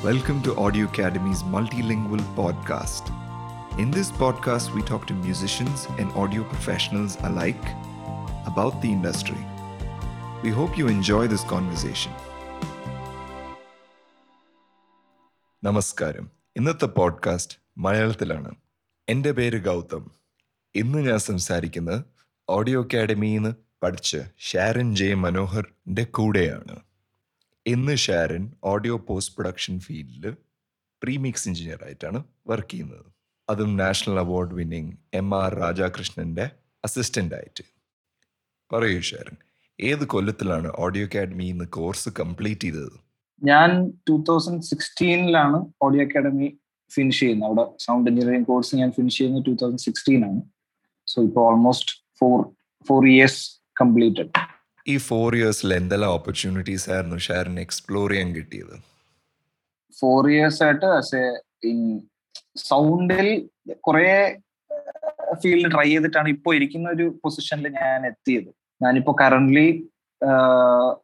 Welcome to Audio Academy's multilingual podcast. In this podcast, we talk to musicians and audio professionals alike about the industry. We hope you enjoy this conversation. നമസ്കാരം ഇന്നത്തെ podcast മലയാളത്തിലാണ് എൻ്റെ പേര് ഗൗതം ഇന്ന് ഞാൻ സംസാരിക്കുന്നത് audio അക്കാഡമിയിൽ നിന്ന് പഠിച്ച ഷാരൻ ജെ മനോഹറിൻ്റെ കൂടെയാണ് ഇന്ന് ഷാരൻ ഓഡിയോ പോസ്റ്റ് പ്രൊഡക്ഷൻ ഫീൽഡിൽ പ്രീമിക്സ് എഞ്ചിനീയർ ആയിട്ടാണ് വർക്ക് ചെയ്യുന്നത്. അതും national award winning M R രാജാകൃഷ്ണന്റെ assistant ആയിട്ട്. പറയൂ ഷാരൻ ഏത് കൊല്ലത്തിലാണ് ഓഡിയോ അക്കാഡമി ഇന്ന് കോഴ്സ് കംപ്ലീറ്റ് ചെയ്തത്? ഞാൻ ടൂ തൗസൻഡ് സിക്സ്റ്റീനിലാണ് ഓഡിയോ അക്കാഡമി ഫിനിഷ് ചെയ്യുന്നത്. അവിടെ സൗണ്ട് എഞ്ചിനീയറിംഗ് കോഴ്സ് ഞാൻ ഫിനിഷ് ചെയ്യുന്നത് ടൂ തൗസൻഡ് സിക്സ്റ്റീൻ ആണ്. സോ ഇപ്പോൾ almost four four years completed ഈ ഫോർ ഇയേഴ്സിൽ എന്തെല്ലാം ഓപ്പർച്യൂണിറ്റീസ് ആയിരുന്നു ഷാരിന് എക്സ്പ്ലോർ ചെയ്യാൻ കിട്ടിയത്? ഫോർ ഇയേഴ്സ് ആയിട്ട് സൗണ്ടിൽ കുറെ ഫീൽഡ് ട്രൈ ചെയ്തിട്ടാണ് ഇപ്പോൾ ഇരിക്കുന്ന ഒരു പൊസിഷനിൽ ഞാൻ എത്തിയത്. ഞാനിപ്പോ current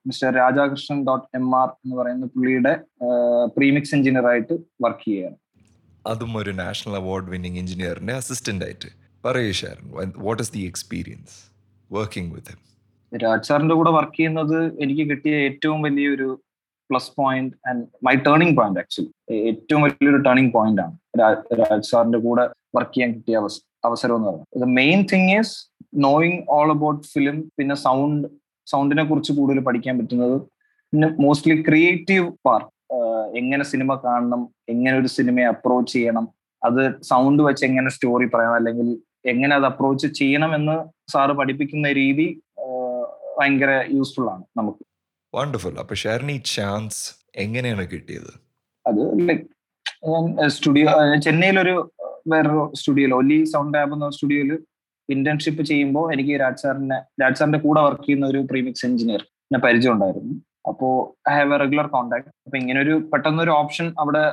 mister Rajakrishnan dot M R എന്ന് പറയുന്ന പുള്ളിയുടെ പ്രീമിക്സ് എഞ്ചിനീയർ ആയിട്ട് വർക്ക് ചെയ്യുകയാണ് അതും ഒരു നാഷണൽ അവാർഡ് വിന്നിംഗ് എഞ്ചിനീയറിന്റെ അസിസ്റ്റന്റ് ആയിട്ട്. പറയൂ Sharan what is the experience working with him Raj സാറിന്റെ കൂടെ വർക്ക് ചെയ്യുന്നത് എനിക്ക് കിട്ടിയ ഏറ്റവും വലിയൊരു plus point and my turning point actually ഏറ്റവും വലിയൊരു ടേണിംഗ് പോയിന്റ് ആണ് രാജ് സാറിന്റെ കൂടെ വർക്ക് ചെയ്യാൻ കിട്ടിയ അവസരം എന്ന് പറയുന്നത്. Main thing is knowing all about film പിന്നെ സൗണ്ട് സൗണ്ടിനെ കുറിച്ച് കൂടുതൽ പഠിക്കാൻ പറ്റുന്നത്. പിന്നെ മോസ്റ്റ്ലി ക്രിയേറ്റീവ് പാർട്ട് എങ്ങനെ സിനിമ കാണണം എങ്ങനെ ഒരു സിനിമയെ അപ്രോച്ച് ചെയ്യണം അത് സൗണ്ട് വെച്ച് എങ്ങനെ സ്റ്റോറി പറയാം അല്ലെങ്കിൽ എങ്ങനെ അത് അപ്രോച്ച് ചെയ്യണം എന്ന് സാറ് പഠിപ്പിക്കുന്ന രീതി ഭയങ്കര യൂസ്ഫുൾ ആണ് നമുക്ക്. വണ്ടർഫുൾ അപ്പൊ ഷെയറിന് ഈ ചാൻസ് എങ്ങനെയാണ് കിട്ടിയത്? അത് ലൈക് സ്റ്റുഡിയോ ചെന്നൈയിലൊരു വേറൊരു സ്റ്റുഡിയോയിൽ ഒല്ലി സൗണ്ട് ആപ്പ് എന്ന സ്റ്റുഡിയോയിൽ ഇന്റേൺഷിപ്പ് ചെയ്യുമ്പോൾ എനിക്ക് രാജ് സാറിനെ രാജ് സാറിന്റെ കൂടെ വർക്ക് ചെയ്യുന്ന ഒരു പ്രീമിക്സ് എഞ്ചിനീയർ എന്നെ പരിചയം ഉണ്ടായിരുന്നു അപ്പോ I have a regular contact അപ്പൊ ഇങ്ങനെ ഒരു പെട്ടെന്ന് ഒരു ഓപ്ഷൻ അവിടെ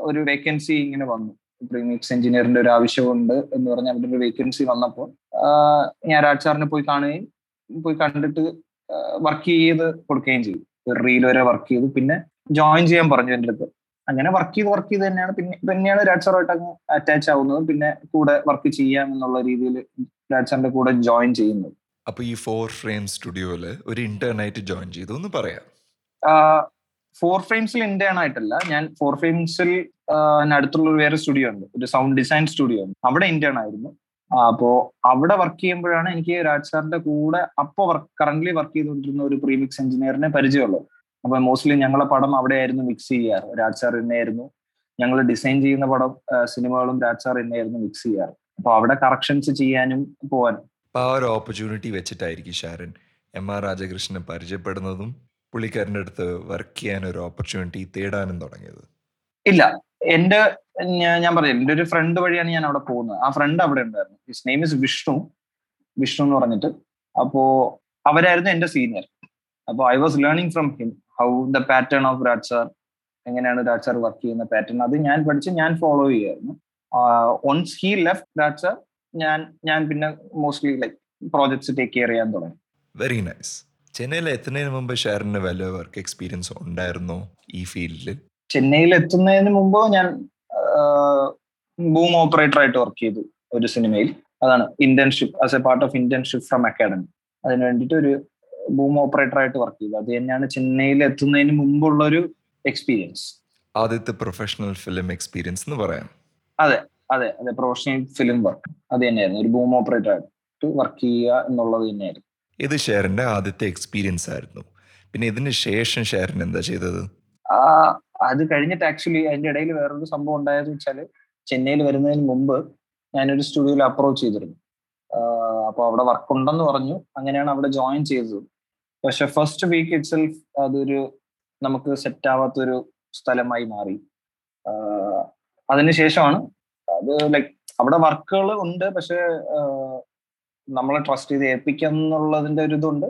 ഒരു വേക്കൻസി ഇങ്ങനെ വന്നു. പ്രീമിക്സ് എഞ്ചിനീയറിന്റെ ഒരു ആവശ്യമുണ്ട് എന്ന് പറഞ്ഞ് അവിടെ ഒരു വേക്കൻസി വന്നപ്പോൾ ഞാൻ രാജ് സാറിനെ പോയി കാണുകയും പോയി കണ്ടിട്ട് വർക്ക് ചെയ്ത് കൊടുക്കുകയും ചെയ്തു. റീൽ വരെ വർക്ക് ചെയ്തു. പിന്നെ ജോയിൻ ചെയ്യാൻ പറഞ്ഞു എന്റെ അടുത്ത്. അങ്ങനെ വർക്ക് ചെയ്ത് വർക്ക് ചെയ്ത് തന്നെയാണ്. പിന്നെ തന്നെയാണ് രാജ് സാറുമായിട്ട് അങ്ങ് അറ്റാച്ച് ആവുന്നത്. പിന്നെ കൂടെ വർക്ക് ചെയ്യാം എന്നുള്ള രീതിയിൽ രാജ് സാറിന്റെ കൂടെ ജോയിൻ ചെയ്യുന്നത്. അപ്പൊ ഈ ഫോർ ഫ്രെയിം സ്റ്റുഡിയോയിൽ ഒരു ഇന്റേൺ ആയിട്ട് ജോയിൻ ചെയ്തു എന്ന് പറയാം. ഫോർ ഫ്രെയിംസിൽ ഇന്റേൺ ആയിട്ടല്ല. ഞാൻ ഫോർ ഫ്രെയിംസിൽ അടുത്തുള്ള ഒരു വേറെ സ്റ്റുഡിയോ ഉണ്ട്. ഒരു സൗണ്ട് ഡിസൈൻ സ്റ്റുഡിയോ ഉണ്ട്. അവിടെ ഇന്റേൺ ആയിരുന്നു. അപ്പോ അവിടെ വർക്ക് ചെയ്യുമ്പോഴാണ് എനിക്ക് രാജ് സാറിന്റെ കൂടെ അപ്പോ വർക്ക് കറന്റ് വർക്ക് ചെയ്തുകൊണ്ടിരുന്ന ഒരു പ്രീമിക്സ് എഞ്ചിനീയറിനെ പരിചയമുള്ളത്. അപ്പൊ മോസ്റ്റ്ലി ഞങ്ങളെ പടം അവിടെയായിരുന്നു മിക്സ് ചെയ്യാറ്. രാജ് സാർ എന്നെയായിരുന്നു ഞങ്ങൾ ഡിസൈൻ ചെയ്യുന്ന പടം സിനിമകളും രാജ് സാർ എന്നെയായിരുന്നു മിക്സ് ചെയ്യാറ്. അപ്പൊ അവിടെ കറക്ഷൻസ് ചെയ്യാനും പോവാനും ആ ഒരു ഓപ്പർച്യൂണിറ്റി വെച്ചിട്ടായിരിക്കും ഷാരൻ എം ആർ രാജകൃഷ്ണനെ പരിചയപ്പെടുന്നതും പുള്ളിക്കാരന്റെ അടുത്ത് വർക്ക് ചെയ്യാൻ ഒരു ഓപ്പർച്യൂണിറ്റി തേടാനും തുടങ്ങിയത്. ഇല്ല. എന്റെ ഞാൻ പറഞ്ഞു എന്റെ ഒരു ഫ്രണ്ട് വഴിയാണ് ഞാൻ അവിടെ പോകുന്നത്. ആ ഫ്രണ്ട് അവിടെ ഉണ്ടായിരുന്നു. His name is Vishnu Vishnu എന്ന് പറഞ്ഞിട്ട്. അപ്പോ അവരായിരുന്നു എന്റെ സീനിയർ അപ്പൊ I was learning from him how the pattern of Raj sir എങ്ങനെയാണ് രാജ് സാർ വർക്ക് ചെയ്യുന്ന പാറ്റേൺ അത് ഞാൻ പഠിച്ച് ഞാൻ ഫോളോ ചെയ്യായിരുന്നു once he left Raj sir ഞാൻ ഞാൻ പിന്നെ mostly like projects take care ചെയ്യാൻ തുടങ്ങി. വെരി നൈസ് ചെന്നൈയിൽ എത്തുന്നതിന് മുമ്പ് ഷെയറിന് വല്ല വർക്ക് എക്സ്പീരിയൻസ് ഉണ്ടായിരുന്നോ ഈ ഫീൽഡിൽ ചെന്നൈയിൽ എത്തുന്നതിന് മുമ്പ് ഞാൻ ബൂം ഓപ്പറേറ്റർ ആയിട്ട് വർക്ക് ചെയ്തു ഒരു സിനിമയിൽ. അതാണ് internship as a part of internship from academy അതിന് വേണ്ടിയിട്ട് ഒരു ബൂം ഓപ്പറേറ്റർ ആയിട്ട് വർക്ക് ചെയ്തു. അത് തന്നെയാണ് ചെന്നൈയിൽ എത്തുന്നതിന് മുമ്പുള്ള ഒരു എക്സ്പീരിയൻസ് ആദ്യത്തെ പ്രൊഫഷണൽ ഫിലിം എക്സ്പീരിയൻസ് എന്ന് പറയാം. അതെ അതെ അതെ പ്രൊഫഷണൽ ഫിലിം വർക്ക് അത് തന്നെയായിരുന്നു. ഒരു ബൂം ഓപ്പറേറ്റർ ആയിട്ട് വർക്ക് ചെയ്യുക എന്നുള്ളത് തന്നെയായിരുന്നു. ഇത് ഷെയറിന്റെ ആദ്യത്തെ എക്സ്പീരിയൻസ് ആയിരുന്നു. പിന്നെ ഇതിന് ശേഷം ഷെയറിന് എന്താ ചെയ്തത്? അത് കഴിഞ്ഞിട്ട് ആക്ച്വലി അതിന്റെ ഇടയിൽ വേറൊരു സംഭവം ഉണ്ടായത് വെച്ചാൽ ചെന്നൈയിൽ വരുന്നതിന് മുമ്പ് ഞാനൊരു സ്റ്റുഡിയോയിൽ അപ്രോച്ച് ചെയ്തിരുന്നു. അപ്പൊ അവിടെ വർക്ക് ഉണ്ടെന്ന് പറഞ്ഞു. അങ്ങനെയാണ് അവിടെ ജോയിൻ ചെയ്തത്. പക്ഷെ ഫസ്റ്റ് വീക്ക് ഇറ്റ് സെൽഫ് അതൊരു നമുക്ക് സെറ്റ് ആവാത്തൊരു സ്ഥലമായി മാറി. അതിനുശേഷമാണ് അത് ലൈക്ക് അവിടെ വർക്കുകൾ ഉണ്ട്. പക്ഷെ നമ്മളെ ട്രസ്റ്റ് ചെയ്ത് ഏൽപ്പിക്കാം എന്നുള്ളതിന്റെ ഒരു ഇതുണ്ട്.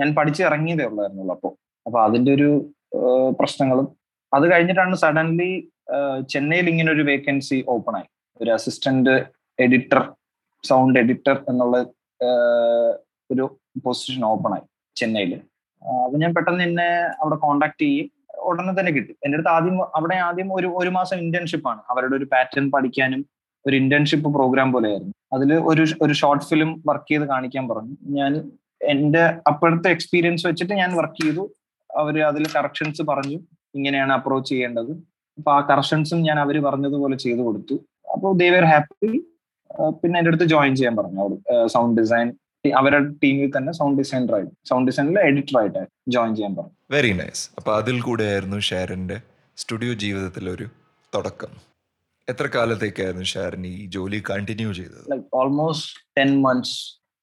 ഞാൻ പഠിച്ച് ഇറങ്ങിയതേ ഉള്ളായിരുന്നുള്ളൂ അപ്പോൾ അപ്പൊ അതിന്റെ ഒരു പ്രശ്നങ്ങളും അത് കഴിഞ്ഞിട്ടാണ് സഡൻലി ചെന്നൈയിൽ ഇങ്ങനെ ഒരു വേക്കൻസി ഓപ്പൺ ആയി. ഒരു അസിസ്റ്റന്റ് എഡിറ്റർ സൗണ്ട് എഡിറ്റർ എന്നുള്ള ഒരു പൊസിഷൻ ഓപ്പൺ ആയി ചെന്നൈയിൽ. അപ്പൊ ഞാൻ പെട്ടെന്ന് എന്നെ അവിടെ കോണ്ടാക്ട് ചെയ്യും. ഉടനെ തന്നെ കിട്ടി. എന്റെ അടുത്ത് ആദ്യം അവിടെ ആദ്യം ഒരു ഒരു മാസം ഇന്റേൺഷിപ്പ് ആണ്. അവരുടെ ഒരു പാറ്റേൺ പഠിക്കാനും ഒരു ഇന്റേൺഷിപ്പ് പ്രോഗ്രാം പോലെയായിരുന്നു. അതിൽ ഒരു ഒരു ഷോർട്ട് ഫിലിം വർക്ക് ചെയ്ത് കാണിക്കാൻ പറഞ്ഞു. ഞാൻ എന്റെ അപ്പോഴത്തെ എക്സ്പീരിയൻസ് വെച്ചിട്ട് ഞാൻ വർക്ക് ചെയ്തു. അവർ അതിൽ കറക്ഷൻസ് പറഞ്ഞു. ഇങ്ങനെയാണ് അപ്രോച്ച് ചെയ്യേണ്ടത്. അപ്പൊ ആ കറക്ഷൻസും ഞാൻ അവർ പറഞ്ഞതുപോലെ ചെയ്തു കൊടുത്തു. അപ്പോൾ ദേവർ ഹാപ്പി പിന്നെ എന്റെ അടുത്ത് ജോയിൻ ചെയ്യാൻ പറഞ്ഞു അവർ സൗണ്ട് ഡിസൈൻ അവരുടെ ടീമിൽ തന്നെ സൗണ്ട് ഡിസൈനർ ആയിട്ട് സൗണ്ട് ഡിസൈനിൽ എഡിറ്റർ ആയിട്ട് ജോയിൻ ചെയ്യാൻ പറഞ്ഞു. വെരി നൈസ് അപ്പൊ അതിൽ കൂടെ ആയിരുന്നു ഷാരന്റെ സ്റ്റുഡിയോ ജീവിതത്തിലൊരു തുടക്കം. എത്ര കാലത്തേക്കായിരുന്നു ഷാരൻ ഈ ജോലി കണ്ടിന്യൂ ചെയ്തത്? Like almost 10 months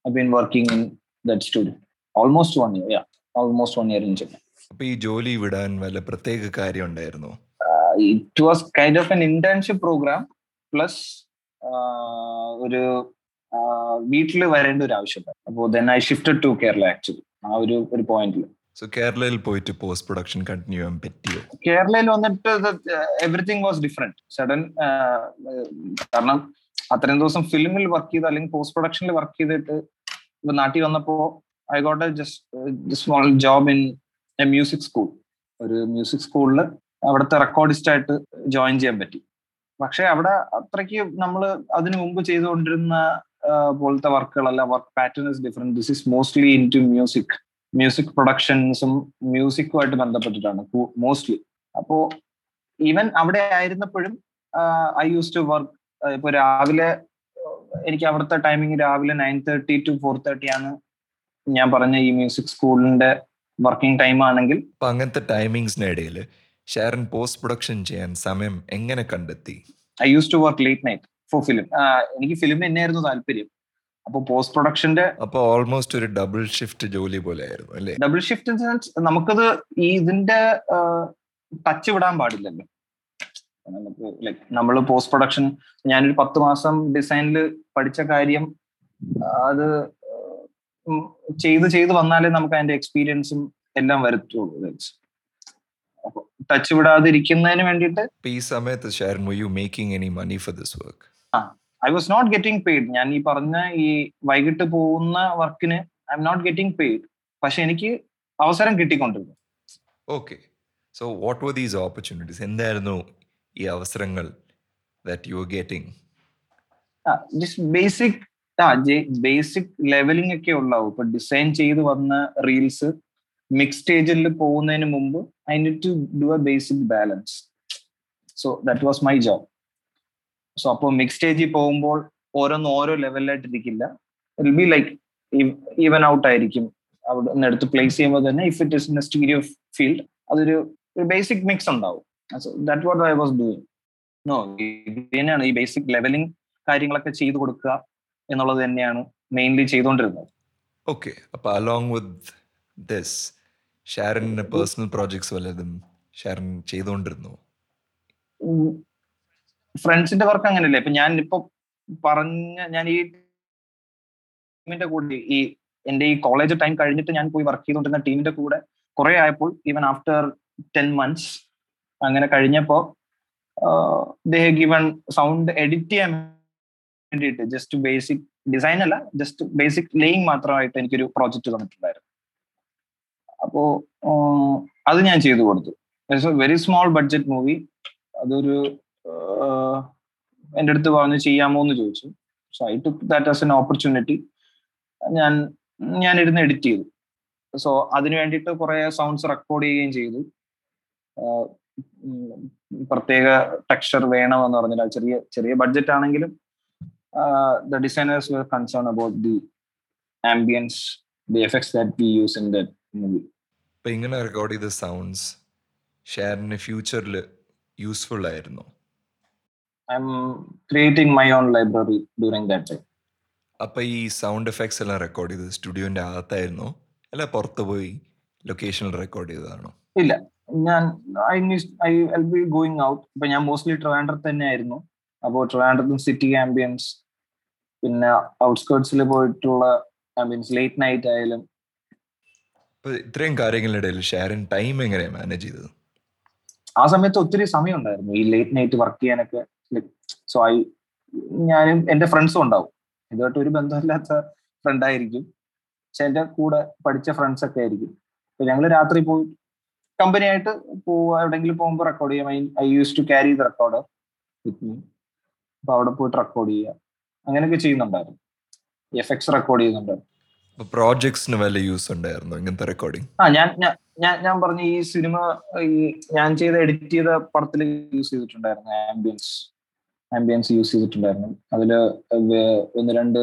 I been working in that studio almost one year almost one year in in അപ്പോൾ ഈ ജോലി വിടാൻ വല്ല പ്രത്യേക കാര്യം ഉണ്ടായിരുന്നു? It was kind of an internship program plus ഒരു വീട്ടിൽ വരേണ്ട ഒരു ആവശ്യമുണ്ട് അപ്പോൾ then I shifted to Kerala actually ആ ഒരു ഒരു പോയിന്റിൽ സോ കേരളയിൽ പോയിട്ട് പോസ്റ്റ് പ്രൊഡക്ഷൻ കണ്ടിന്യൂ ചെയ്യാൻ പറ്റിയോ? കേരളയിൽ വന്നിട്ട് എവറിത്തിങ് വാസ് ഡിഫറെന്റ് സഡൻ കാരണം അത്രയും ദിവസം ഫിലിമിൽ വർക്ക് ചെയ്ത് അല്ലെങ്കിൽ പോസ്റ്റ് പ്രൊഡക്ഷനിൽ വർക്ക് ചെയ്തിട്ട് നാട്ടിൽ വന്നപ്പോ I got a just small job in a music school. ഒരു മ്യൂസിക് സ്കൂളിൽ അവിടുത്തെ റെക്കോർഡിസ്റ്റ് ആയിട്ട് ജോയിൻ ചെയ്യാൻ പറ്റി. പക്ഷെ അവിടെ അത്രയ്ക്ക് നമ്മൾ അതിനു മുമ്പ് ചെയ്തുകൊണ്ടിരുന്ന പോലത്തെ വർക്കുകളല്ല work pattern is different this is mostly in to music. Music പ്രൊഡക്ഷൻസും മ്യൂസിക്കുമായിട്ട് ബന്ധപ്പെട്ടിട്ടാണ് മോസ്റ്റ്ലി. അപ്പോ ഈവൻ അവിടെ ആയിരുന്നപ്പോഴും ഐ യൂസ് ടു വർക്ക് ഇപ്പൊ രാവിലെ എനിക്ക് അവിടുത്തെ ടൈമിങ് രാവിലെ nine thirty to four thirty ആണ് ഞാൻ പറഞ്ഞ ഈ മ്യൂസിക് സ്കൂളിന്റെ വർക്കിംഗ് ടൈം ആണെങ്കിൽ അങ്ങനത്തെ ടൈമിങ്സിനിടയിൽ ഷാരൻ പോസ്റ്റ് പ്രൊഡക്ഷൻ ചെയ്യാൻ സമയം എങ്ങനെ കണ്ടെത്തി? I use to work late night for film എനിക്ക് ഫിലിം തന്നെയായിരുന്നു താല്പര്യം. അപ്പൊ പോസ്റ്റ് പ്രൊഡക്ഷന്റെ അപ്പോൾ ഓൾമോസ്റ്റ് ഒരു ഡബിൾ ഷിഫ്റ്റ് ജോലി പോലെ ആയിരുന്നു അല്ലേ ഡബിൾ ഷിഫ്റ്റ് സെൻസ് നമുക്കത് ഈ ഇതിന്റെ ടച്ച് വിടാൻ പാടില്ലല്ലോ. നമുക്ക് ലൈക്ക് നമ്മൾ പോസ്റ്റ് പ്രൊഡക്ഷൻ ഞാനൊരു പത്ത് മാസം ഡിസൈനിൽ പഠിച്ച കാര്യം അത് ചെയ്ത് ചെയ്ത് വന്നാലേ നമുക്ക് അതിന്റെ എക്സ്പീരിയൻസും എല്ലാം വരത്തുള്ളൂ ടച്ച് വിടാതിരിക്കുന്നതിന് വേണ്ടിയിട്ട് അപ്പൊ ഈ സമയത്ത് Sharon were you making any money for this work I was not getting paid ഞാൻ ഈ പറഞ്ഞ ഈ വൈകിട്ട് പോകുന്ന വർക്കിന് I am not getting paid പക്ഷെ എനിക്ക് അവസരം കിട്ടിക്കൊണ്ടിരുന്നു. Okay so what were these opportunities എന്തായിരുന്നു ഈ അവസരങ്ങൾ that you are getting just basic basic leveling ഒക്കെ ഉണ്ടാവും. ഇപ്പൊ ഡിസൈൻ ചെയ്ത് വന്ന റീൽസ് മിക്സ് സ്റ്റേജിൽ പോകുന്നതിന് മുമ്പ് I need to do a basic balance so that was my job so അപ്പോൾ മിക്സ് സ്റ്റേജിൽ പോകുമ്പോൾ ഓരോന്ന് ഓരോ ലെവലിലായിട്ട് ഇരിക്കില്ല. Will be like even out ആയിരിക്കും. അവിടെ നിന്ന് എടുത്ത് പ്ലേസ് ചെയ്യുമ്പോൾ തന്നെ if it is in stereo field അതൊരു ബേസിക് മിക്സ് ഉണ്ടാവും. That what I was doing no ഈ ബേസിക് ലെവലിംഗ് കാര്യങ്ങളൊക്കെ ചെയ്തു കൊടുക്കുക. എന്നുള്ളത് തന്നെയാണ് മെയിൻലി ചെയ്തുകൊണ്ടിരുന്നത് ഓക്കെ അപ്പൊ അലോങ് വിത്ത് ദിസ് ഷാരന് പേഴ്സണൽ പ്രോജക്ട്സ് വല്ലതും ഷാരൻ ചെയ്തുകൊണ്ടിരുന്നു ഫ്രണ്ട്സിന്റെ വർക്ക് അങ്ങനെയല്ലേ. ഇപ്പൊ ഞാൻ ഇപ്പൊ പറഞ്ഞ ഞാൻ ഈ ടീമിന്റെ കൂടെ ഈ എന്റെ ഈ കോളേജ് ടൈം കഴിഞ്ഞിട്ട് ഞാൻ പോയി വർക്ക് ചെയ്തുകൊണ്ടിരുന്ന ടീമിന്റെ കൂടെ കുറെ ആയപ്പോൾ ഈവൻ ആഫ്റ്റർ ടെൻ മന്ത്സ് അങ്ങനെ കഴിഞ്ഞപ്പോ ദേ ഗിവൺ സൗണ്ട് എഡിറ്റ് ചെയ്യാൻ വേണ്ടിയിട്ട് ജസ്റ്റ് ബേസിക് ഡിസൈൻ അല്ല ജസ്റ്റ് ബേസിക് ലേയിങ് മാത്രമായിട്ട് എനിക്കൊരു പ്രോജക്റ്റ് തന്നിട്ടുണ്ടായിരുന്നു അപ്പോ അത് ഞാൻ ചെയ്തു കൊടുത്തു. വെരി സ്മോൾ ബഡ്ജറ്റ് മൂവി അതൊരു എന്റെ അടുത്ത് പറഞ്ഞു ചെയ്യാമോ എന്ന് ചോദിച്ചു. So I took that as an opportunity ഞാൻ ഞാൻ ഇരുന്ന് എഡിറ്റ് ചെയ്തു. സോ അതിനു വേണ്ടിയിട്ട് കുറെ സൗണ്ട്സ് റെക്കോർഡ് ചെയ്യുകയും ചെയ്തു. പ്രത്യേക ടെക്സ്ചർ വേണമെന്ന് പറഞ്ഞാൽ ചെറിയ ചെറിയ ബഡ്ജറ്റ് ആണെങ്കിലും the designers were concerned about the ambience the effects that we use in that movie. അപ്പൊ ഇങ്ങനെ റെക്കോർഡ് ചെയ്ത സൗണ്ട്സ് ഷെയറിന് ഫ്യൂച്ചറിൽ യൂസ്ഫുൾ ആയിരുന്നു. I'm creating my own library during that time. അപ്പൊ ഈ സൗണ്ട് എഫക്ട്സ് എല്ലാം റെക്കോർഡ് ചെയ്തത് സ്റ്റുഡിയോന്റെ അകത്തായിരുന്നു? അല്ല പുറത്ത് പോയി ലൊക്കേഷനിൽ റെക്കോർഡ് ചെയ്തതാണോ? ഇല്ല. ഞാൻ I miss I'll be going out ഇപ്പൊ ഞാൻ മോസ്റ്റ്ലി ട്രിവാൻഡ്രത്ത് തന്നെ ആയിരുന്നു അപ്പോൾ ട്രിവാൻഡ്രത്തും സിറ്റി ആംബിയൻസ് പിന്നെ ഔട്ട്സ്കേർട്സിൽ പോയിട്ടുള്ള ആംബിയൻസ് ലേറ്റ് നൈറ്റ് ആയാലും. ഇത്രയും കാര്യങ്ങളിടയിൽ ഷാരൻ ടൈം എങ്ങനെ മാനേജ് ചെയ്തത്? ആ സമയത്ത് ഒത്തിരി സമയം ഉണ്ടായിരുന്നു ഈ ലേറ്റ് നൈറ്റ് വർക്ക് ചെയ്യാനൊക്കെ. സോ ഐ ഞാനും എന്റെ ഫ്രണ്ട്സും ഉണ്ടാവും. ഇതുമായിട്ട് ഒരു ബന്ധമില്ലാത്ത ഫ്രണ്ട് ആയിരിക്കും. പക്ഷെ എന്റെ കൂടെ പഠിച്ച ഫ്രണ്ട്സ് ഒക്കെ ആയിരിക്കും. അപ്പൊ ഞങ്ങൾ രാത്രി പോയി കമ്പനി ആയിട്ട് പോവുക എവിടെങ്കിലും പോകുമ്പോൾ റെക്കോർഡ് ചെയ്യാം. I use to carry the record with me അപ്പൊ അവിടെ പോയിട്ട് റെക്കോർഡ് ചെയ്യുക അങ്ങനെയൊക്കെ ചെയ്യുന്നുണ്ടായിരുന്നു. എഫ് എക്സ് റെക്കോർഡ് ചെയ്യുന്നുണ്ടായിരുന്നു പ്രോജക്ട്സിന് വല്ല യൂസ് ഉണ്ടായിരുന്നു ഇങ്ങനത്തെ റെക്കോർഡിംഗ് ആ ഞാൻ ഞാൻ ഞാൻ പറഞ്ഞു ഈ സിനിമ ഈ ഞാൻ ചെയ്ത എഡിറ്റ് ചെയ്ത പടത്തിൽ യൂസ് ചെയ്തിട്ടുണ്ടായിരുന്നു ആംബിയൻസ് ആംബിയൻസ് യൂസ് ചെയ്തിട്ടുണ്ടായിരുന്നു. അതിൽ ഒന്ന് രണ്ട്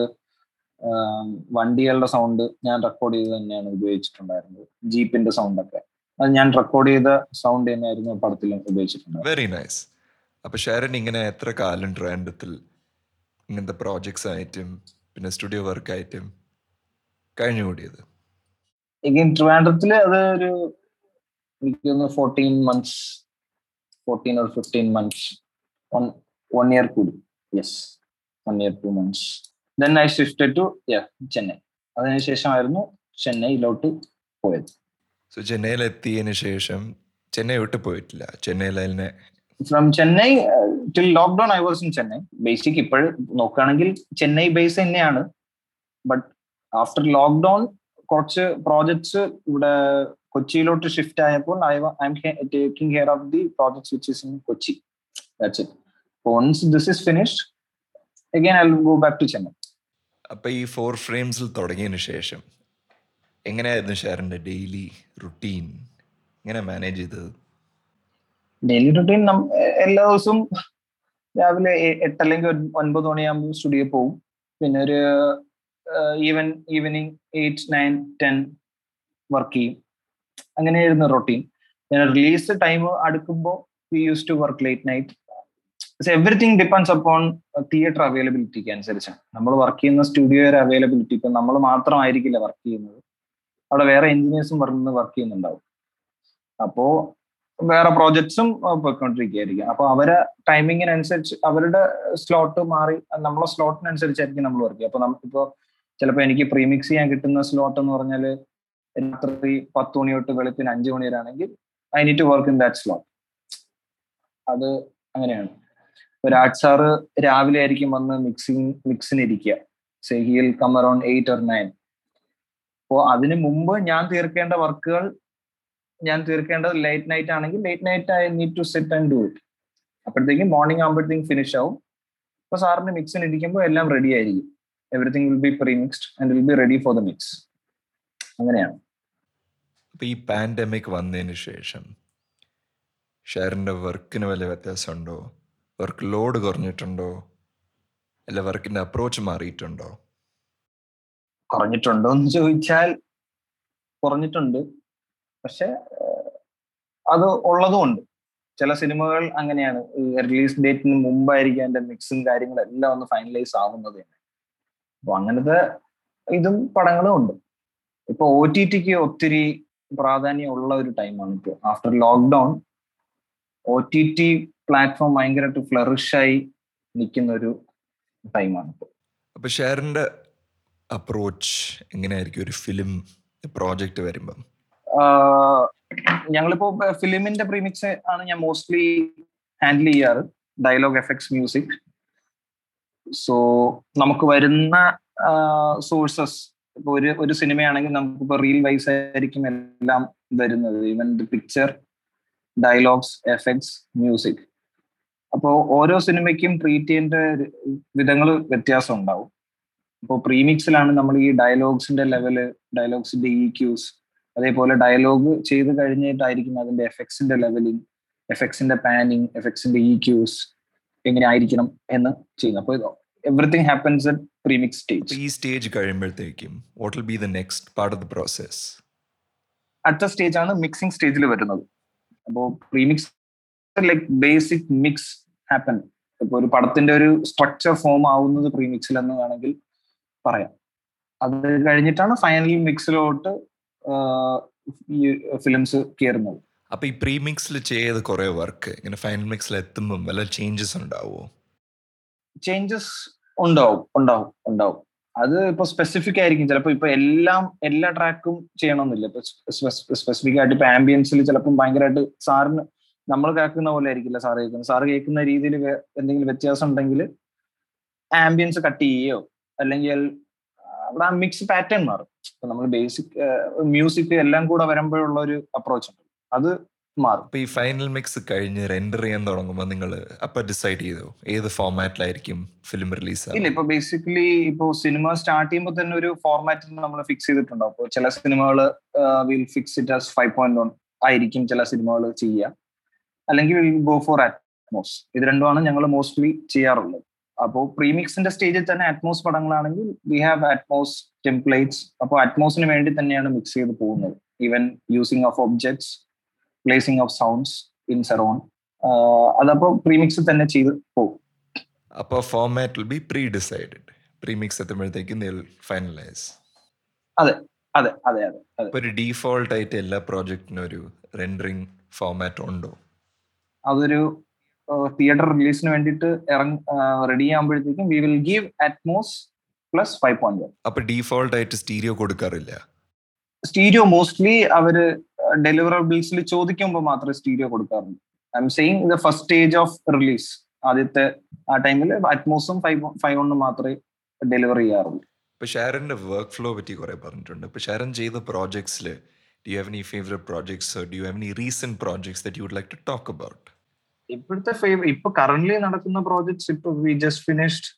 വണ്ടികളുടെ സൗണ്ട് ഞാൻ റെക്കോർഡ് ചെയ്ത് തന്നെയാണ് ഉപയോഗിച്ചിട്ടുണ്ടായിരുന്നത്. ജീപ്പിന്റെ സൗണ്ട് ഒക്കെ. അത് ഞാൻ റെക്കോർഡ് ചെയ്ത സൗണ്ട് തന്നെയായിരുന്നു പടത്തിൽ ഉപയോഗിച്ചിട്ടുണ്ടായിരുന്നത്. വെരി നൈസ് അപ്പൊ ഷാരൻ ഇങ്ങനെ എത്ര കാലം ട്രാൻഡത്തിൽ ഇങ്ങനത്തെ പ്രോജക്ട്സ് ആയിട്ടും പിന്നെ സ്റ്റുഡിയോ വർക്ക് ആയിട്ടും കഴിഞ്ഞു കൂടിയത്? ട്രിവാൻഡ്രത്തിൽ അത് ഒരു എനിക്ക് fourteen months fourteen or fifteen months one year കൂടി. Yes one year two months then I shifted to Chennai അതിനുശേഷമായിരുന്നു ചെന്നൈയിലോട്ട് പോയത്. സോ ചെന്നൈയിൽ എത്തിയതിന് ശേഷം ചെന്നൈ വിട്ട് പോയിട്ടില്ല. ചെന്നൈയിൽ അതിനെ from Chennai till lockdown I was in Chennai basic ഇപ്പോഴും നോക്കുകയാണെങ്കിൽ ചെന്നൈ ബേസ് തന്നെയാണ്. ബട്ട് ആഫ്റ്റർ ലോക്ക്ഡൌൺ കുറച്ച് പ്രോജക്ട്സ് ഇവിടെ കൊച്ചിയിലോട്ട് ഷിഫ്റ്റ് ആയപ്പോൾ I I am taking care of the projects which is in Kochi that's this is finished again I go back to Chennai അപ്പൊ ഈ four ഫ്രെയിംസിൽ തുടങ്ങിയതിന് ശേഷം എങ്ങനെയായിരുന്നു ഷാരന്റെ ഡെയിലി റുട്ടീൻ എങ്ങനെ മാനേജ് ചെയ്തത്? ഡെയിലി റുട്ടീൻ എല്ലാ ദിവസവും രാവിലെ എട്ട് അല്ലെങ്കിൽ ഒൻ- ഒൻപത് മണിയാകുമ്പോൾ സ്റ്റുഡിയോ പോകും. പിന്നെ ഒരു even evening eight nine ten work ചെയ്യും. അങ്ങനെയായിരുന്നു റൊട്ടീൻ പിന്നെ റിലീസ് ടൈം അടുക്കുമ്പോൾ we use to work late night everything depends upon theatre അവൈലബിലിറ്റിക്ക് അനുസരിച്ചാണ്. നമ്മൾ വർക്ക് ചെയ്യുന്ന സ്റ്റുഡിയോയുടെ അവൈലബിലിറ്റി ഇപ്പം നമ്മൾ മാത്രമായിരിക്കില്ല വർക്ക് ചെയ്യുന്നത്. അവിടെ വേറെ എഞ്ചിനീയേഴ്സും വർക്ക് ചെയ്യുന്നുണ്ടാവും. അപ്പോ വേറെ പ്രോജക്ട്സും പോയിക്കൊണ്ടിരിക്കുകയായിരിക്കും. അപ്പൊ അവരെ ടൈമിങ്ങിനനുസരിച്ച് അവരുടെ സ്ലോട്ട് മാറി നമ്മളെ സ്ലോട്ടിനനുസരിച്ചായിരിക്കും നമ്മൾ വർക്ക് ചെയ്യുക. അപ്പൊ നമുക്കിപ്പോ ചിലപ്പോൾ എനിക്ക് പ്രീമിക്സ് ചെയ്യാൻ കിട്ടുന്ന സ്ലോട്ട് എന്ന് പറഞ്ഞാൽ രാത്രി പത്ത് മണി തൊട്ട് വെളുപ്പിന് അഞ്ചു മണി വരെ ആണെങ്കിൽ I need to work in that slot അത് അങ്ങനെയാണ്. ഇപ്പൊ രാജ് സാറ് രാവിലെ ആയിരിക്കും വന്ന് മിക്സിങ് മിക്സിന് ഇരിക്കുക. Say he'll come around eight or nine അപ്പോ അതിന് മുമ്പ് ഞാൻ തീർക്കേണ്ട വർക്കുകൾ ഞാൻ തീർക്കേണ്ടത് ലേറ്റ് നൈറ്റ് ആണെങ്കിൽ late night I need to set and do it അപ്പോഴത്തേക്കും മോർണിംഗ് ആകുമ്പോഴത്തേക്കും ഫിനിഷ് ആവും. അപ്പൊ സാറിന് മിക്സിന് ഇരിക്കുമ്പോൾ എല്ലാം റെഡി ആയിരിക്കും. Everything will be premixed and will be ready for the mix അങ്ങനെയാണ് ഈ പാൻഡമിക് വന്നതിന് ശേഷം ഷെയറിന്റെ വർക്കിന് വല്ല വ്യത്യാസമുണ്ടോ? വർക്ക് ലോഡ് കുറഞ്ഞിട്ടുണ്ടോ? അല്ല വർക്കിന്റെ അപ്രോച്ച് മാറിയിട്ടുണ്ടോ? കുറഞ്ഞിട്ടുണ്ടോ എന്ന് ചോദിച്ചാൽ കുറഞ്ഞിട്ടുണ്ട്. പക്ഷെ അത് ഉള്ളതും ഉണ്ട് ചില സിനിമകൾ അങ്ങനെയാണ്. റിലീസ് ഡേറ്റിന് മുമ്പായിരിക്കും അതിന്റെ മിക്സും കാര്യങ്ങളെല്ലാം ഒന്ന് ഫൈനലൈസ് ആവുന്നത് തന്നെ. അപ്പൊ അങ്ങനത്തെ ഇതും പടങ്ങളും ഉണ്ട്. ഇപ്പൊ ഒ ടി ടിക്ക് ഒത്തിരി പ്രാധാന്യം ഉള്ള ഒരു ടൈമാണ് ഇപ്പോൾ. After lockdown O T T platform ഭയങ്കരമായിട്ട് ഫ്ലറിഷായി നിൽക്കുന്ന ഒരു ടൈമാണ് ഇപ്പോൾ. അപ്പൊ ഷെയറിന്റെ അപ്രോച്ച് എങ്ങനെയായിരിക്കും ഒരു ഫിലിം പ്രോജക്റ്റ് വരുമ്പം? ഞങ്ങളിപ്പോ ഫിലിമിന്റെ പ്രീമിക്സ് ആണ് ഞാൻ മോസ്റ്റ്ലി ഹാൻഡിൽ ചെയ്യാറ്. ഡയലോഗ് എഫക്ട്സ് മ്യൂസിക് സോ നമുക്ക് വരുന്ന സോഴ്സസ് ഇപ്പൊ ഒരു ഒരു സിനിമയാണെങ്കിൽ നമുക്കിപ്പോ റീൽ വൈസ് ആയിരിക്കും എല്ലാം വരുന്നത്. Even the picture dialogues effects music അപ്പോൾ ഓരോ സിനിമയ്ക്കും ട്രീറ്റ് ചെയ്യേണ്ട വിധങ്ങൾ വ്യത്യാസം ഉണ്ടാവും അപ്പോൾ പ്രീമിക്സിലാണ് നമ്മൾ ഈ ഡയലോഗ്സിന്റെ ലെവൽ ഡയലോഗ്സിന്റെ ഇ ക്യൂസ് അതേപോലെ ഡയലോഗ് ചെയ്ത് കഴിഞ്ഞിട്ടായിരിക്കും അതിന്റെ എഫക്ട്സിന്റെ ലെവലിംഗ് എഫക്ട്സിന്റെ പാനിങ് എഫക്ട്സിന്റെ ഇ ക്യൂസ് എങ്ങനെ ആയിരിക്കണം എന്ന് ചെയ്യുന്നത്. അപ്പോൾ everything happens at premix stage ഈ സ്റ്റേജ് കഴിയുമ്പോഴത്തേക്കും what will be the next part of the process അടുത്ത സ്റ്റേജ് ആണ് മിക്സിംഗ് സ്റ്റേജിൽ വരുന്നത്. അപ്പോൾ premix like basic mix happen ഇപ്പൊ ഒരു പടത്തിന്റെ ഒരു സ്ട്രക്ചർ ഫോം ആവുന്നത് പ്രീമിക്സിൽ എന്ന് വേണമെങ്കിൽ പറയാം. അത് കഴിഞ്ഞിട്ടാണ് ഫൈനൽ മിക്സിലോട്ട് ഈ ഫിലിംസ് കയറുന്നത് അപ്പൊ ഈ പ്രീമിക്സിൽ ചെയ്ത് കുറെ വർക്ക് ഇങ്ങനെ ഫൈനൽ മിക്സിൽ എത്തുമ്പോൾ വല്ല ചേഞ്ചസ് ഉണ്ടാവോ? ചേഞ്ചസ് ഉണ്ടാവും ഉണ്ടാവും ഉണ്ടാവും. അത് ഇപ്പൊ സ്പെസിഫിക് ആയിരിക്കും. ചിലപ്പോൾ ഇപ്പൊ എല്ലാം എല്ലാ ട്രാക്കും ചെയ്യണമെന്നില്ല ഇപ്പൊ സ്പെസിഫിക് ആയിട്ട് ഇപ്പൊ ആംബിയൻസിൽ ചിലപ്പം ഭയങ്കരമായിട്ട് സാറിന് നമ്മൾ കേൾക്കുന്ന പോലെ ആയിരിക്കില്ല സാറ് കേൾക്കുന്നത്. സാറ് കേൾക്കുന്ന രീതിയിൽ എന്തെങ്കിലും വ്യത്യാസം ഉണ്ടെങ്കിൽ ആംബിയൻസ് കട്ട് ചെയ്യോ അല്ലെങ്കിൽ അവിടെ ആ മിക്സ് പാറ്റേൺ മാറും. ഇപ്പൊ നമ്മൾ ബേസിക് മ്യൂസിക് എല്ലാം കൂടെ വരുമ്പോഴുള്ള ഒരു അപ്രോച്ച് ഉണ്ട്. അത് മാറും. ഈ ഫൈനൽ മിക്സ് കഴിഞ്ഞ് റെൻഡർ ചെയ്യാൻ തുടങ്ങുമ്പോൾ നിങ്ങൾ അപ്പൊ ഡിസൈഡ് ചെയ്തു? ഏത് ഫോർമാറ്റിലായിരിക്കും ഫിലിം റിലീസ് ഇല്ല ഇപ്പൊ ബേസിക്കലി ഇപ്പൊ സിനിമ സ്റ്റാർട്ട് ചെയ്യുമ്പോൾ തന്നെ ഒരു ഫോർമാറ്റ് നമ്മൾ ഫിക്സ് ചെയ്തിട്ടുണ്ടോ അപ്പോൾ ചില സിനിമകൾ will fix it as five point one ആയിരിക്കും ചില സിനിമകൾ ചെയ്യുക. അല്ലെങ്കിൽ വിൽ ഗോ ഫോർ അറ്റ്മോസ് ഇത് രണ്ടുമാണ് ഞങ്ങൾ മോസ്റ്റ്ലി ചെയ്യാറുള്ളത്. അപ്പോൾ പ്രീമിക്സിന്റെ സ്റ്റേജിൽ തന്നെ അറ്റ്മോസ് പടങ്ങളാണെങ്കിൽ വി ഹാവ് അറ്റ്മോസ് ടെംപ്ലേറ്റ്സ് അപ്പോൾ അറ്റ്മോസിന് വേണ്ടി തന്നെയാണ് മിക്സ് ചെയ്ത് പോകുന്നത്. Even using of objects placing of sounds in surround അതപ്പോൾ പ്രീമിക്സ് തന്നെ ചെയ്ത് പോകും. അപ്പോൾ format will be predecided premix എത്തുമ്പോഴത്തേക്കും finalise അതെ അതെ അതെ അതെ ഒരു ഡീഫോൾട്ട് ആയിട്ട് എല്ലാ പ്രോജക്റ്റിനും ഒരു റെൻഡറിങ് ഫോർമാറ്റ് ഉണ്ടോ? അതൊരു തിയേറ്റർ റിലീസിന് വേണ്ടിയിട്ട് ഇറങ്ങി റെഡി ആകുമ്പോഴത്തേക്കും we will give Atmos plus five point one അപ്പൊ ഡീഫോൾട്ട് ആയിട്ട് സ്റ്റീരിയോ കൊടുക്കാറില്ല? സ്റ്റീരിയോ മോസ്റ്റ്ലി അവർ ഡെലിവറബിൾസിൽ ചോദിക്കുമ്പോൾ മാത്രമേ stereo കൊടുക്കാറുള്ളൂ. I am saying the first stage of release ആദ്യത്തെ ആ ടൈമിൽ അറ്റ്മോസും ഫൈവ് ഫൈവ് ഒന്നും മാത്രമേ ഡെലിവർ ചെയ്യാറുള്ളൂ. ഇപ്പൊ ഷാരന്റെ വർക്ക് ഫ്ലോ പറ്റി കുറെ പറഞ്ഞിട്ടുണ്ട്. ഇപ്പൊ ഷാരൻ ചെയ്ത പ്രോജക്ട്സിൽ do have any favourite projects do have any recent projects that you would like to talk about ഇപ്പോഴത്തെ ഫേവ ഇപ്പൊ കറന്റ് നടക്കുന്ന പ്രോജക്ട്സ് ഇപ്പൊ വി ജസ്റ്റ് ഫിനിഷ്ഡ്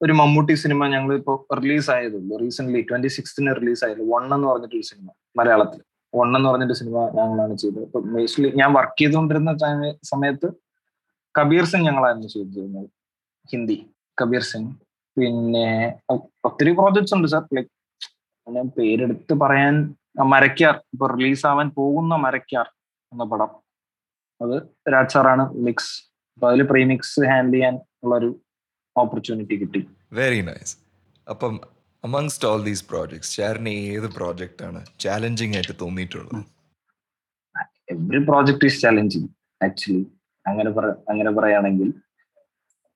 ഒരു മമ്മൂട്ടി സിനിമ ഞങ്ങൾ ഇപ്പോൾ റിലീസ് ആയതുള്ളൂ റീസെന്റ് ട്വന്റി സിക്സ്തിന് റിലീസ് ആയത് വൺ എന്ന് പറഞ്ഞിട്ടൊരു സിനിമ മലയാളത്തിൽ വൺ എന്ന് പറഞ്ഞിട്ട് സിനിമ ഞങ്ങളാണ് ചെയ്തത്. ഇപ്പൊ മോസ്റ്റ്ലി ഞാൻ വർക്ക് ചെയ്തുകൊണ്ടിരുന്ന സമയത്ത് കബീർ സിംഗ് ഞങ്ങളായിരുന്നു ചെയ്തിരുന്നത് ഹിന്ദി കബീർ സിംഗ്. പിന്നെ ഒത്തിരി പ്രോജക്ട്സ് ഉണ്ട് സാർ ലൈക്ക് ഞാൻ പേരെടുത്ത് പറയാൻ മരക്കാർ ഇപ്പൊ റിലീസ് ആവാൻ പോകുന്ന മരക്കാർ എന്ന പടം. അത് രാജ് സാറാണ് മിക്സ് അപ്പൊ അതിൽ പ്രീമിക്സ് ഹാൻഡിൽ ചെയ്യാൻ ഉള്ള ഒരു ഓപ്പർച്യൂണിറ്റി കിട്ടി. വെരി നൈസ് അപ്പം അമംഗ്സ്റ്റ് ഓൾ ദീസ് പ്രോജക്ട്സ് ഷാരന് ഏത് പ്രോജക്റ്റ് ആണ് ചാലഞ്ചിങ് ആയിട്ട് തോന്നിയിട്ടുള്ളത്? Every project is challenging actually അങ്ങനെ അങ്ങനെ പറയുകയാണെങ്കിൽ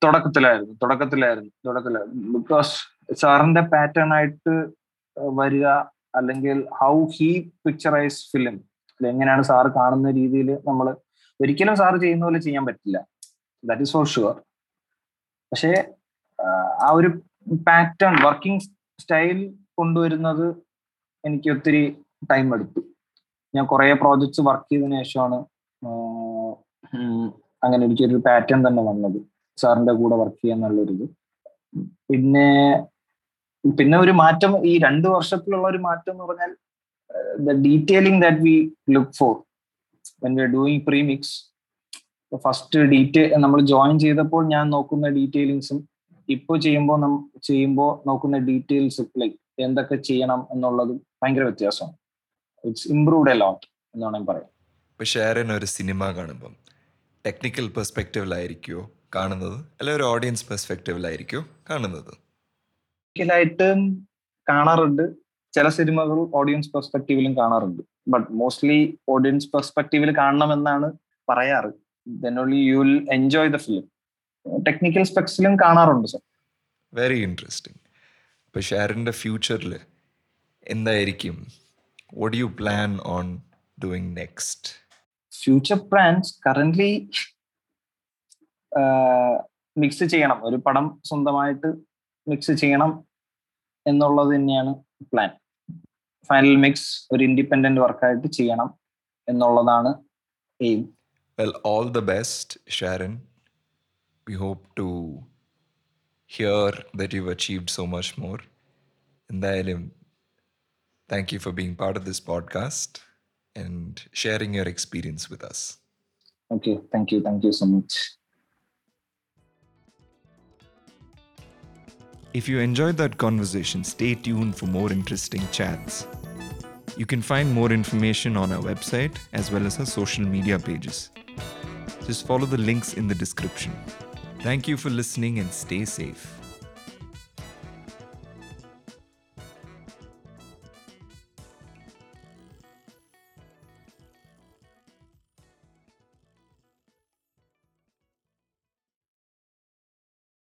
തുടക്കത്തിലായിരുന്നു തുടക്കത്തിലായിരുന്നു തുടക്കത്തിലായിരുന്നു. ബിക്കോസ് സാറിന്റെ പാറ്റേൺ ആയിട്ട് വരിക അല്ലെങ്കിൽ ഹൗ ഹീ പിക്ചറൈസ് ഫിലിം എങ്ങനെയാണ് സാറ് കാണുന്ന രീതിയിൽ നമ്മൾ ഒരിക്കലും സാറ് ചെയ്യുന്ന പോലെ ചെയ്യാൻ പറ്റില്ല. ദാറ്റ് ഇസ് ഫോർ ഷുവർ പക്ഷേ ആ ഒരു പാറ്റേൺ വർക്കിംഗ് സ്റ്റൈൽ കൊണ്ടുവരുന്നത് എനിക്ക് ഒത്തിരി ടൈം എടുത്തു. ഞാൻ കുറേ പ്രോജക്ട്സ് വർക്ക് ചെയ്തതിനു ശേഷമാണ് അങ്ങനെ എനിക്കൊരു പാറ്റേൺ തന്നെ വന്നത്. സാറിന്റെ കൂടെ വർക്ക് ചെയ്യാന്നുള്ളൊരിത് പിന്നെ പിന്നെ ഒരു മാറ്റം ഈ രണ്ട് വർഷത്തിലുള്ള ഒരു മാറ്റം എന്ന് പറഞ്ഞാൽ the detailing that we look for when we are doing premix first detail നമ്മൾ ജോയിൻ ചെയ്തപ്പോൾ ഞാൻ നോക്കുന്ന ഡീറ്റെയിലിങ്സും ഇപ്പോൾ ചെയ്യുമ്പോൾ ചെയ്യുമ്പോൾ നോക്കുന്ന ഡീറ്റെയിൽസ് ലൈക്ക് എന്തൊക്കെ ചെയ്യണം എന്നുള്ളതും ഭയങ്കര വ്യത്യാസമാണ്. ഇറ്റ്സ് ഇംപ്രൂവ്ഡ് എ ലോട്ട് എന്ന് വേണമെങ്കിൽ പറയാം ഇപ്പൊ ചെയ്യുന്ന ഒരു സിനിമ കാണുമ്പോൾ ടെക്നിക്കൽ പെർസ്പെക്റ്റീവിലായിരിക്കുമോ കാണുന്നത്? അല്ലെ ഒരു ഓഡിയൻസ് പെർസ്പെക്റ്റീവിലായിരിക്കുമോ കാണുന്നത്? ഒരിക്കലായിട്ടും കാണാറുണ്ട്. ചില സിനിമകൾ ഓഡിയൻസ് പെർസ്പെക്റ്റീവിലും കാണാറുണ്ട്. ബട്ട് മോസ്റ്റ്ലി ഓഡിയൻസ് പെർസ്പെക്റ്റീവിൽ കാണണമെന്നാണ് പറയാറ്. Then only you will enjoy the film technical സ്പെക്സിലും കാണാറുണ്ട് സർ വെരി ഇൻട്രസ്റ്റിംഗ് ഇപ്പൊ ഷാരന്റെ ഫ്യൂച്ചറിൽ എന്തായിരിക്കും? What you plan on doing next future plans current mix ചെയ്യണം. ഒരു പടം സ്വന്തമായിട്ട് മിക്സ് ചെയ്യണം എന്നുള്ളത് തന്നെയാണ് പ്ലാൻ ഫൈനൽ മിക്സ് ഒരു ഇൻഡിപെൻഡന്റ് വർക്കായിട്ട് ചെയ്യണം എന്നുള്ളതാണ് aim Well, all the best, Sharon. We hope to hear that you've achieved so much more. എന്തായാലും thank you for being part of this podcast and sharing your experience with us. Okay thank you thank you so much If you enjoyed that conversation, stay tuned for more interesting chats. You can find more information on our website as well as our social media pages. Just follow the links in the description. Thank you for listening and stay safe.